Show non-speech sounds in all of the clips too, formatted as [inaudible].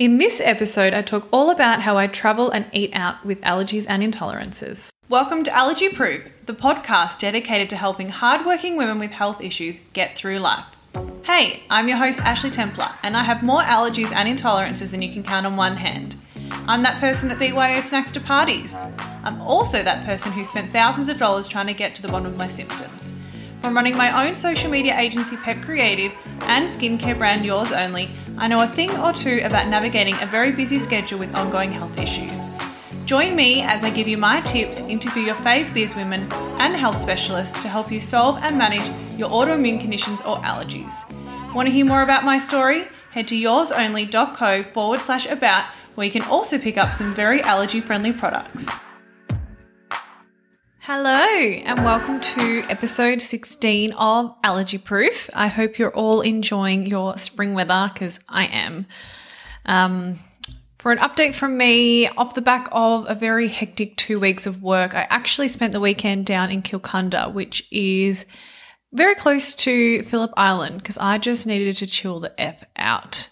In this episode, I talk all about how I travel and eat out with allergies and intolerances. Welcome to Allergy Proof, the podcast dedicated to helping hardworking women with health issues get through life. Hey, I'm your host, Ashli Templar, and I have more allergies and intolerances than you can count on one hand. I'm that person that BYO snacks to parties. I'm also that person who spent thousands of dollars trying to get to the bottom of my symptoms. From running my own social media agency, Pep Creative, and skincare brand Yours Only, I know a thing or two about navigating a very busy schedule with ongoing health issues. Join me as I give you my tips, interview your fave biz women and health specialists to help you solve and manage your autoimmune conditions or allergies. Want to hear more about my story? Head to yoursonly.co forward slash about, where you can also pick up some very allergy friendly products. Hello, and welcome to episode 16 of Allergy Proof. I hope you're all enjoying your spring weather because I am. Um, for an update from me, off the back of a very hectic two weeks of work, I actually spent the weekend down in Kilcunda, which is very close to Phillip Island, because I just needed to chill the F out.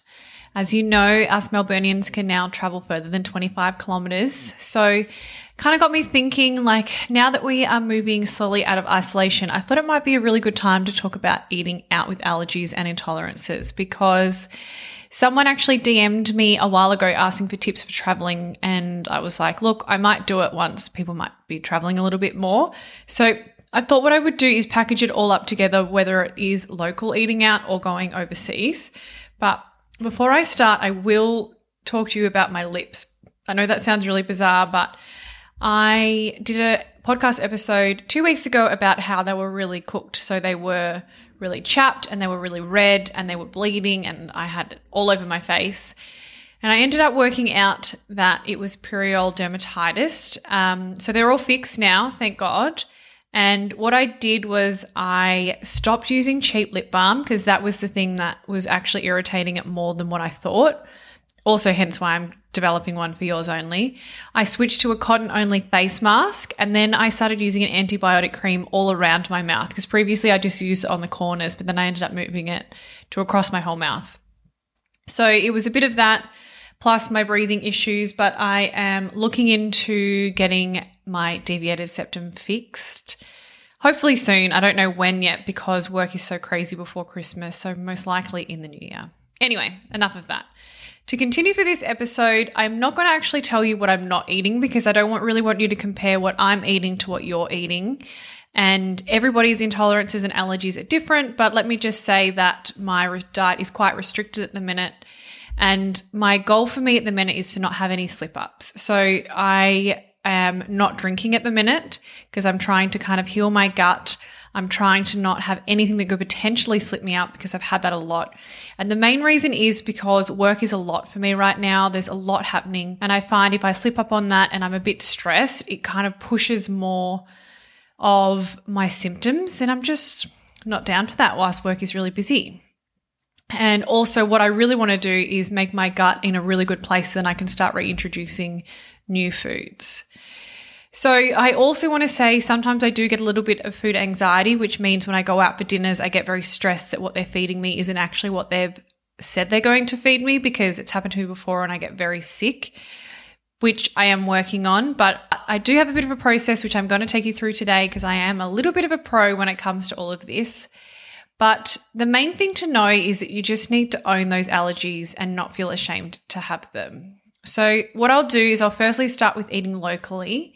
As you know, us Melburnians can now travel further than 25 kilometers. So, kind of got me thinking like, now that we are moving slowly out of isolation, I thought it might be a really good time to talk about eating out with allergies and intolerances because someone actually DM'd me a while ago asking for tips for traveling. And I was like, look, I might do it once people might be traveling a little bit more. So, I thought what I would do is package it all up together, whether it is local eating out or going overseas. But before I start, I will talk to you about my lips. I know that sounds really bizarre, but I did a podcast episode two weeks ago about how they were really cooked. So they were really chapped and they were really red and they were bleeding and I had it all over my face. And I ended up working out that it was perioral dermatitis. Um, so they're all fixed now, thank God. And what I did was I stopped using cheap lip balm because that was the thing that was actually irritating it more than what I thought. Also, hence why I'm developing one for yours only. I switched to a cotton only face mask and then I started using an antibiotic cream all around my mouth because previously I just used it on the corners, but then I ended up moving it to across my whole mouth. So it was a bit of that plus my breathing issues, but I am looking into getting my deviated septum fixed. Hopefully soon. I don't know when yet because work is so crazy before Christmas, so most likely in the new year. Anyway, enough of that. To continue for this episode, I'm not going to actually tell you what I'm not eating because I don't want, really want you to compare what I'm eating to what you're eating. And everybody's intolerances and allergies are different, but let me just say that my diet is quite restricted at the minute. And my goal for me at the minute is to not have any slip ups. So I am not drinking at the minute because I'm trying to kind of heal my gut. I'm trying to not have anything that could potentially slip me out because I've had that a lot. And the main reason is because work is a lot for me right now. There's a lot happening. And I find if I slip up on that and I'm a bit stressed, it kind of pushes more of my symptoms. And I'm just not down for that whilst work is really busy. And also, what I really want to do is make my gut in a really good place, so then I can start reintroducing new foods. So, I also want to say sometimes I do get a little bit of food anxiety, which means when I go out for dinners, I get very stressed that what they're feeding me isn't actually what they've said they're going to feed me because it's happened to me before and I get very sick, which I am working on. But I do have a bit of a process which I'm going to take you through today because I am a little bit of a pro when it comes to all of this. But the main thing to know is that you just need to own those allergies and not feel ashamed to have them. So, what I'll do is I'll firstly start with eating locally,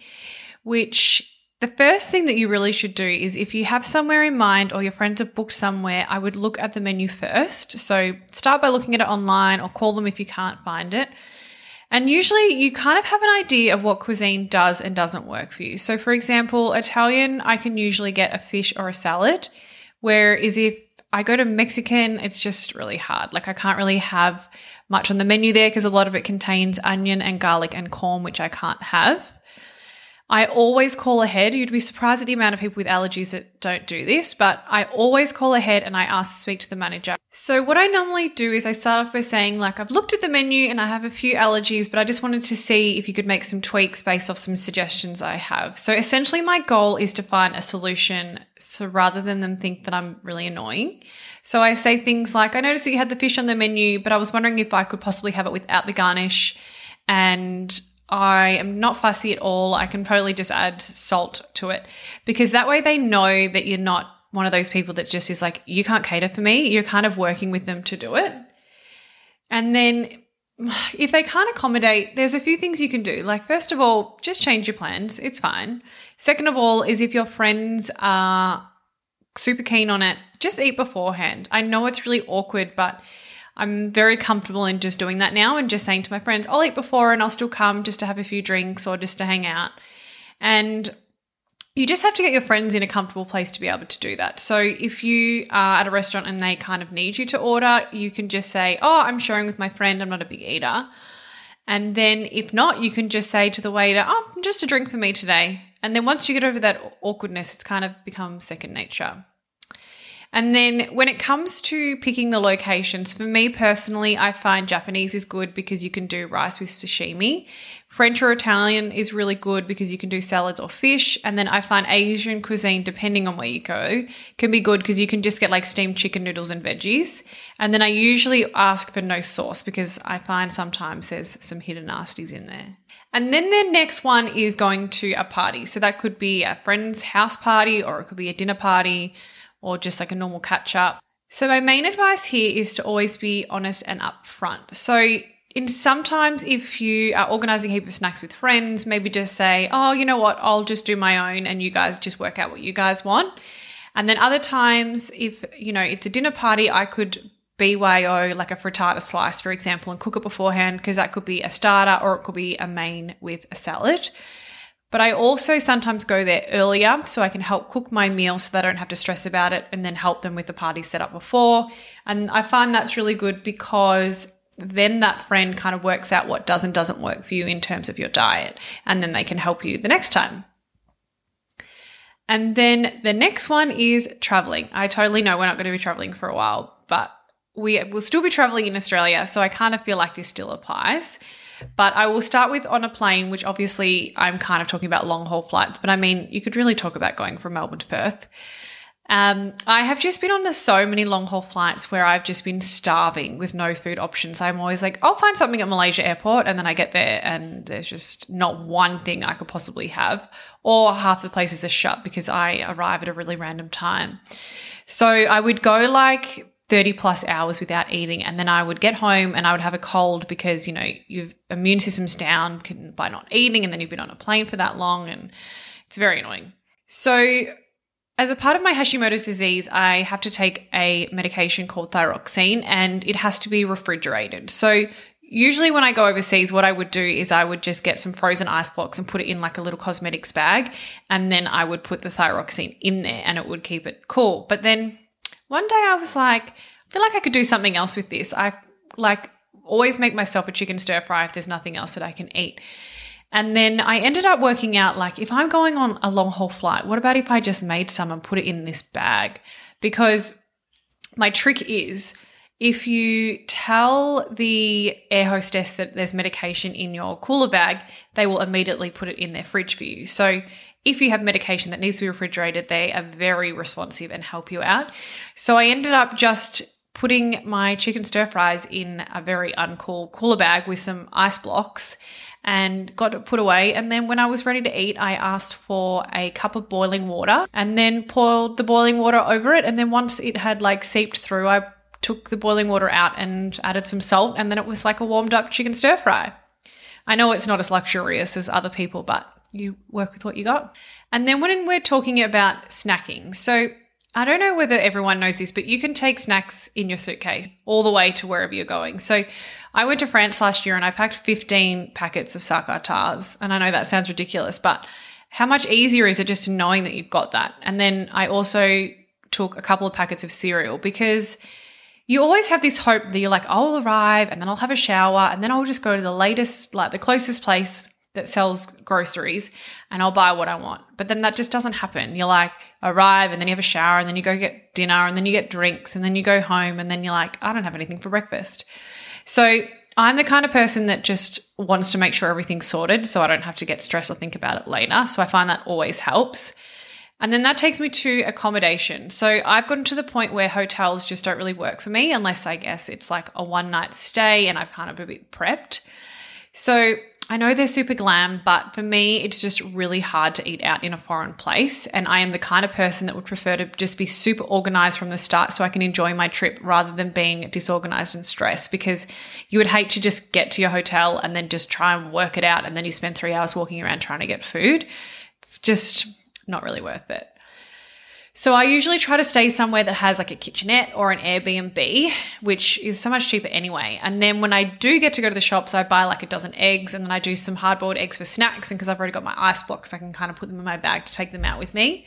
which the first thing that you really should do is if you have somewhere in mind or your friends have booked somewhere, I would look at the menu first. So, start by looking at it online or call them if you can't find it. And usually you kind of have an idea of what cuisine does and doesn't work for you. So, for example, Italian, I can usually get a fish or a salad, whereas if I go to Mexican, it's just really hard. Like, I can't really have much on the menu there because a lot of it contains onion and garlic and corn, which I can't have. I always call ahead. You'd be surprised at the amount of people with allergies that don't do this, but I always call ahead and I ask to speak to the manager. So, what I normally do is I start off by saying, like, I've looked at the menu and I have a few allergies, but I just wanted to see if you could make some tweaks based off some suggestions I have. So, essentially, my goal is to find a solution so rather than them think that I'm really annoying. So I say things like, I noticed that you had the fish on the menu, but I was wondering if I could possibly have it without the garnish. And I am not fussy at all. I can totally just add salt to it because that way they know that you're not one of those people that just is like, you can't cater for me. You're kind of working with them to do it. And then [sighs] if they can't accommodate, there's a few things you can do. Like, first of all, just change your plans. It's fine. Second of all, is if your friends are super keen on it, just eat beforehand. I know it's really awkward, but I'm very comfortable in just doing that now and just saying to my friends, I'll eat before and I'll still come just to have a few drinks or just to hang out. And you just have to get your friends in a comfortable place to be able to do that. So if you are at a restaurant and they kind of need you to order, you can just say, Oh, I'm sharing with my friend, I'm not a big eater. And then if not, you can just say to the waiter, Oh, just a drink for me today. And then once you get over that awkwardness, it's kind of become second nature. And then when it comes to picking the locations, for me personally, I find Japanese is good because you can do rice with sashimi. French or Italian is really good because you can do salads or fish. And then I find Asian cuisine, depending on where you go, can be good because you can just get like steamed chicken noodles and veggies. And then I usually ask for no sauce because I find sometimes there's some hidden nasties in there. And then the next one is going to a party. So that could be a friend's house party or it could be a dinner party or just like a normal catch up. So, my main advice here is to always be honest and upfront. So, in sometimes if you are organizing a heap of snacks with friends, maybe just say, oh, you know what, I'll just do my own and you guys just work out what you guys want. And then other times, if you know it's a dinner party, I could BYO like a frittata slice, for example, and cook it beforehand because that could be a starter or it could be a main with a salad. But I also sometimes go there earlier so I can help cook my meal so they don't have to stress about it and then help them with the party set up before. And I find that's really good because then that friend kind of works out what does and doesn't work for you in terms of your diet. And then they can help you the next time. And then the next one is traveling. I totally know we're not going to be traveling for a while, but we will still be traveling in Australia. So I kind of feel like this still applies. But I will start with on a plane, which obviously I'm kind of talking about long haul flights, but I mean, you could really talk about going from Melbourne to Perth. Um, I have just been on the so many long haul flights where I've just been starving with no food options. I'm always like, I'll find something at Malaysia airport, and then I get there and there's just not one thing I could possibly have, or half the places are shut because I arrive at a really random time. So I would go like 30 plus hours without eating and then I would get home and I would have a cold because you know your immune system's down by not eating and then you've been on a plane for that long and it's very annoying. So as a part of my Hashimoto's disease, I have to take a medication called thyroxine and it has to be refrigerated. So usually when I go overseas, what I would do is I would just get some frozen ice blocks and put it in like a little cosmetics bag and then I would put the thyroxine in there and it would keep it cool. But then one day I was like, I feel like I could do something else with this. I like always make myself a chicken stir fry if there's nothing else that I can eat. And then I ended up working out like if I'm going on a long haul flight, what about if I just made some and put it in this bag? Because my trick is if you tell the air hostess that there's medication in your cooler bag, they will immediately put it in their fridge for you. So if you have medication that needs to be refrigerated, they are very responsive and help you out. So I ended up just putting my chicken stir fries in a very uncool cooler bag with some ice blocks and got it put away. And then when I was ready to eat, I asked for a cup of boiling water and then poured the boiling water over it. And then once it had like seeped through, I took the boiling water out and added some salt. And then it was like a warmed up chicken stir fry. I know it's not as luxurious as other people, but you work with what you got. And then when we're talking about snacking, so I don't know whether everyone knows this, but you can take snacks in your suitcase all the way to wherever you're going. So I went to France last year and I packed 15 packets of Sakatas. And I know that sounds ridiculous, but how much easier is it just knowing that you've got that? And then I also took a couple of packets of cereal because you always have this hope that you're like, I'll arrive and then I'll have a shower and then I'll just go to the latest, like the closest place that sells groceries and I'll buy what I want. But then that just doesn't happen. You're like, arrive and then you have a shower and then you go get dinner and then you get drinks and then you go home and then you're like, I don't have anything for breakfast. So I'm the kind of person that just wants to make sure everything's sorted so I don't have to get stressed or think about it later. So I find that always helps. And then that takes me to accommodation. So I've gotten to the point where hotels just don't really work for me unless I guess it's like a one night stay and I've kind of a bit prepped. So I know they're super glam, but for me, it's just really hard to eat out in a foreign place. And I am the kind of person that would prefer to just be super organized from the start so I can enjoy my trip rather than being disorganized and stressed because you would hate to just get to your hotel and then just try and work it out. And then you spend three hours walking around trying to get food. It's just not really worth it. So I usually try to stay somewhere that has like a kitchenette or an Airbnb, which is so much cheaper anyway. And then when I do get to go to the shops, I buy like a dozen eggs and then I do some hard-boiled eggs for snacks. And because I've already got my ice blocks, I can kind of put them in my bag to take them out with me.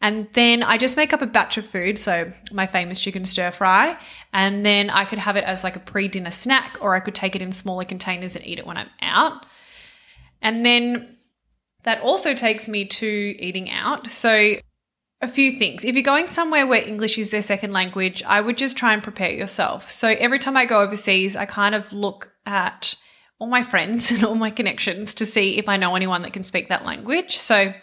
And then I just make up a batch of food. So my famous chicken stir fry. And then I could have it as like a pre dinner snack, or I could take it in smaller containers and eat it when I'm out. And then that also takes me to eating out. So a few things. If you're going somewhere where English is their second language, I would just try and prepare yourself. So every time I go overseas, I kind of look at all my friends [laughs] and all my connections to see if I know anyone that can speak that language. So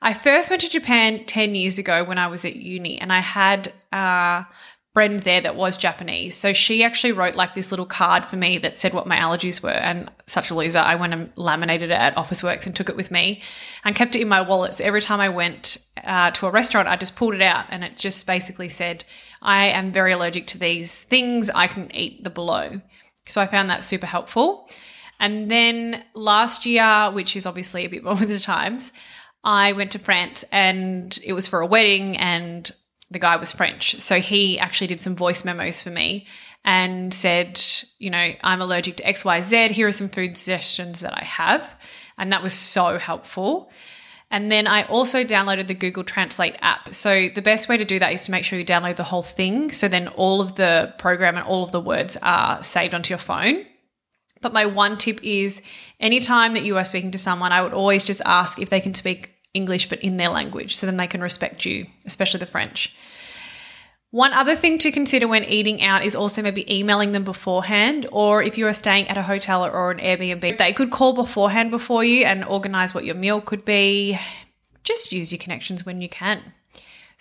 I first went to Japan 10 years ago when I was at uni and I had uh, friend there that was Japanese. So she actually wrote like this little card for me that said what my allergies were. And such a loser, I went and laminated it at Officeworks and took it with me and kept it in my wallet. So every time I went uh, to a restaurant, I just pulled it out and it just basically said, I am very allergic to these things. I can eat the below. So I found that super helpful. And then last year, which is obviously a bit more [laughs] with the times, I went to France and it was for a wedding and the guy was French. So he actually did some voice memos for me and said, you know, I'm allergic to XYZ. Here are some food suggestions that I have. And that was so helpful. And then I also downloaded the Google Translate app. So the best way to do that is to make sure you download the whole thing. So then all of the program and all of the words are saved onto your phone. But my one tip is anytime that you are speaking to someone, I would always just ask if they can speak English but in their language so then they can respect you, especially the French. One other thing to consider when eating out is also maybe emailing them beforehand, or if you are staying at a hotel or an Airbnb, they could call beforehand before you and organize what your meal could be. Just use your connections when you can.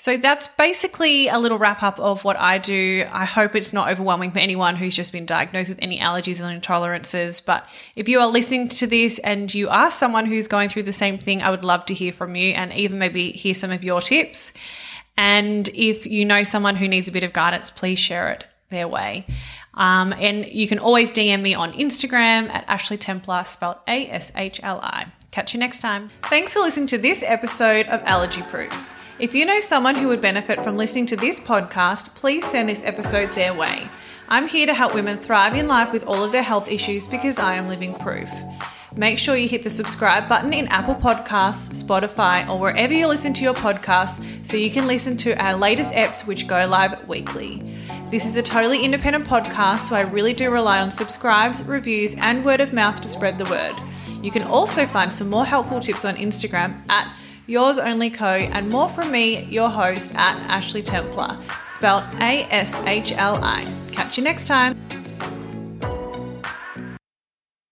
So that's basically a little wrap up of what I do. I hope it's not overwhelming for anyone who's just been diagnosed with any allergies and intolerances. But if you are listening to this and you are someone who's going through the same thing, I would love to hear from you and even maybe hear some of your tips. And if you know someone who needs a bit of guidance, please share it their way. Um, and you can always DM me on Instagram at Ashli Templar, spelled A S H L I. Catch you next time. Thanks for listening to this episode of Allergy Proof. If you know someone who would benefit from listening to this podcast, please send this episode their way. I'm here to help women thrive in life with all of their health issues because I am living proof make sure you hit the subscribe button in Apple Podcasts, Spotify, or wherever you listen to your podcasts so you can listen to our latest eps, which go live weekly. This is a totally independent podcast, so I really do rely on subscribes, reviews, and word of mouth to spread the word. You can also find some more helpful tips on Instagram at Yours Only Co. and more from me, your host, at Ashli Templar, spelled A S H L I. Catch you next time.